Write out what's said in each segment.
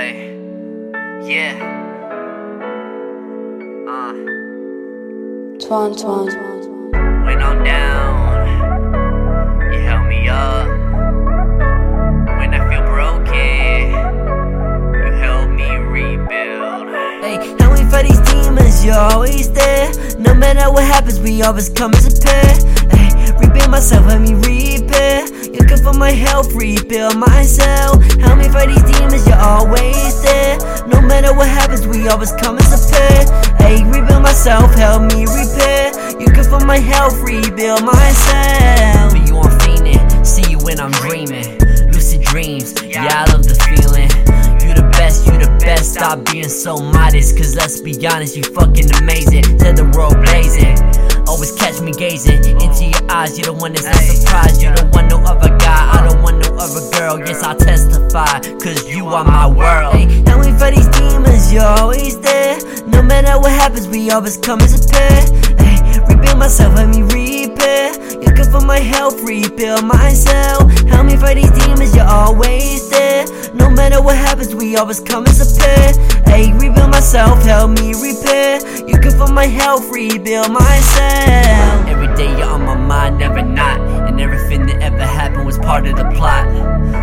Hey, yeah. Uh, Twan Twan. when I'm down, you help me up. When I feel broken, you help me rebuild. Hey, and we fight these demons, you're always there. No matter what happens, we always come as a pair. Hey, rebuild myself, help me repair. You good for my health, rebuild myself. Help me fight these demons, you're happens, we always come as a pair. Hey, rebuild myself, help me repair. You good for my health, rebuild myself. For you, I'm fiending. See you when I'm dreaming. Lucid dreams, yeah, I love the feeling. You the best, you the best. Stop being so modest, cause let's be honest, you fucking amazing. Set the world blazing. Always catch me gazing into your eyes. You're the one that's not surprised. You don't want no other guy. I don't want no other girl. Yes, I'll testify, cause you are my world. Hey, and we fight these demons, you're always there. No matter what happens, we always come as a pair. Hey, rebuild myself, let me repair. You're good for my health, rebuild myself. Help me fight these demons, you're always there. No matter what happens, we always come as a pair. Hey, rebuild myself, help me repair. You're good for my health, rebuild myself. Never not. And everything that ever happened was part of the plot.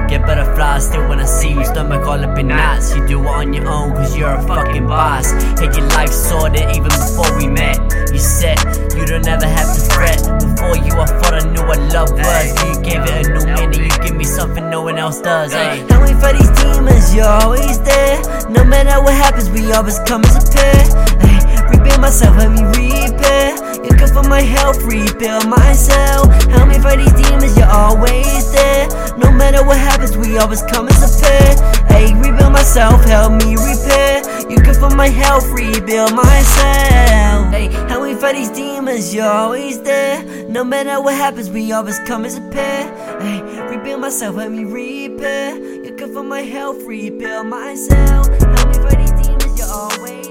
Get butterflies still when I see you, stomach all up in knots. You do it on your own, cause you're a fucking boss. Had your life sorted even before we met. You said you don't ever have to fret. Before you, I thought I knew what love was. You gave it a new meaning, you give me something no one else does. Hey, we fight these demons, you're always there. No matter what happens, we always come as a pair. Rebuild myself, help me. You're good for my health, rebuild myself. Help me fight these demons, you're always there. No matter what happens, we always come as a pair. Hey, rebuild myself, help me repair. You're good for my health, rebuild myself. Hey, how we fight these demons, you're always there. No matter what happens, we always come as a pair. Hey, rebuild myself, help me repair. You're good for my health, rebuild myself. Help me fight these demons, you're always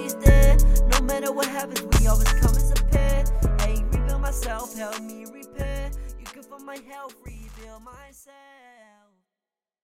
Good for my health, rebuild myself.